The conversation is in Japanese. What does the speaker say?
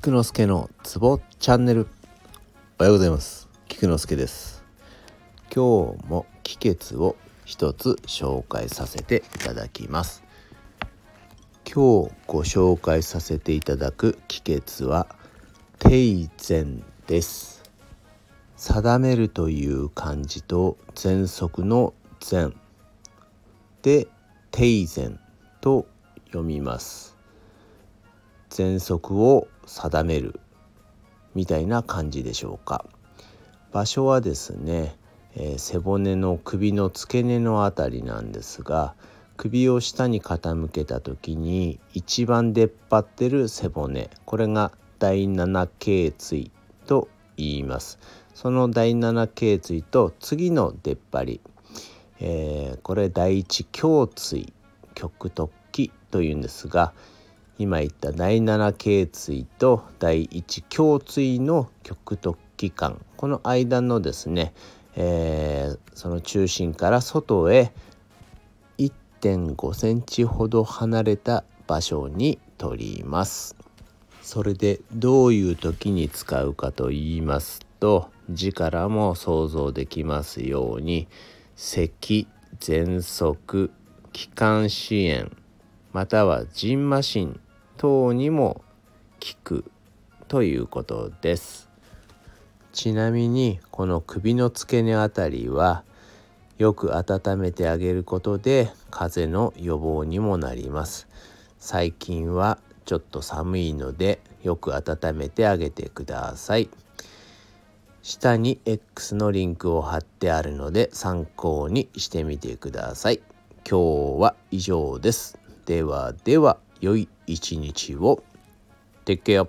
菊之助のツボチャンネル。おはようございます。菊之助です。今日も気血を一つ紹介させていただきます。今日ご紹介させていただく気血は定禅です。定めるという漢字と喘息の禅で定禅と読みます。喘息を定めるみたいな感じでしょうか。場所はですね、えー、背骨の首の付け根のあたりなんですが首を下に傾けた時に一番出っ張ってる背骨これが第七頸椎と言います。その第七頸椎と次の出っ張り、えー、これ第一胸椎極突起というんですが今言った第7頸椎と第1胸椎の極突起間この間のですね、えー、その中心から外へ1.5センチほど離れた場所に取ります。それでどういう時に使うかと言いますと字からも想像できますように咳喘息気管支炎またはジンマシン等にも効くということです。ちなみにこの首の付け根あたりはよく温めてあげることで風邪の予防にもなります。最近はちょっと寒いのでよく温めてあげてください。下に X のリンクを貼ってあるので参考にしてみてください。今日は以上です。ではでは。良い一日を。Take care.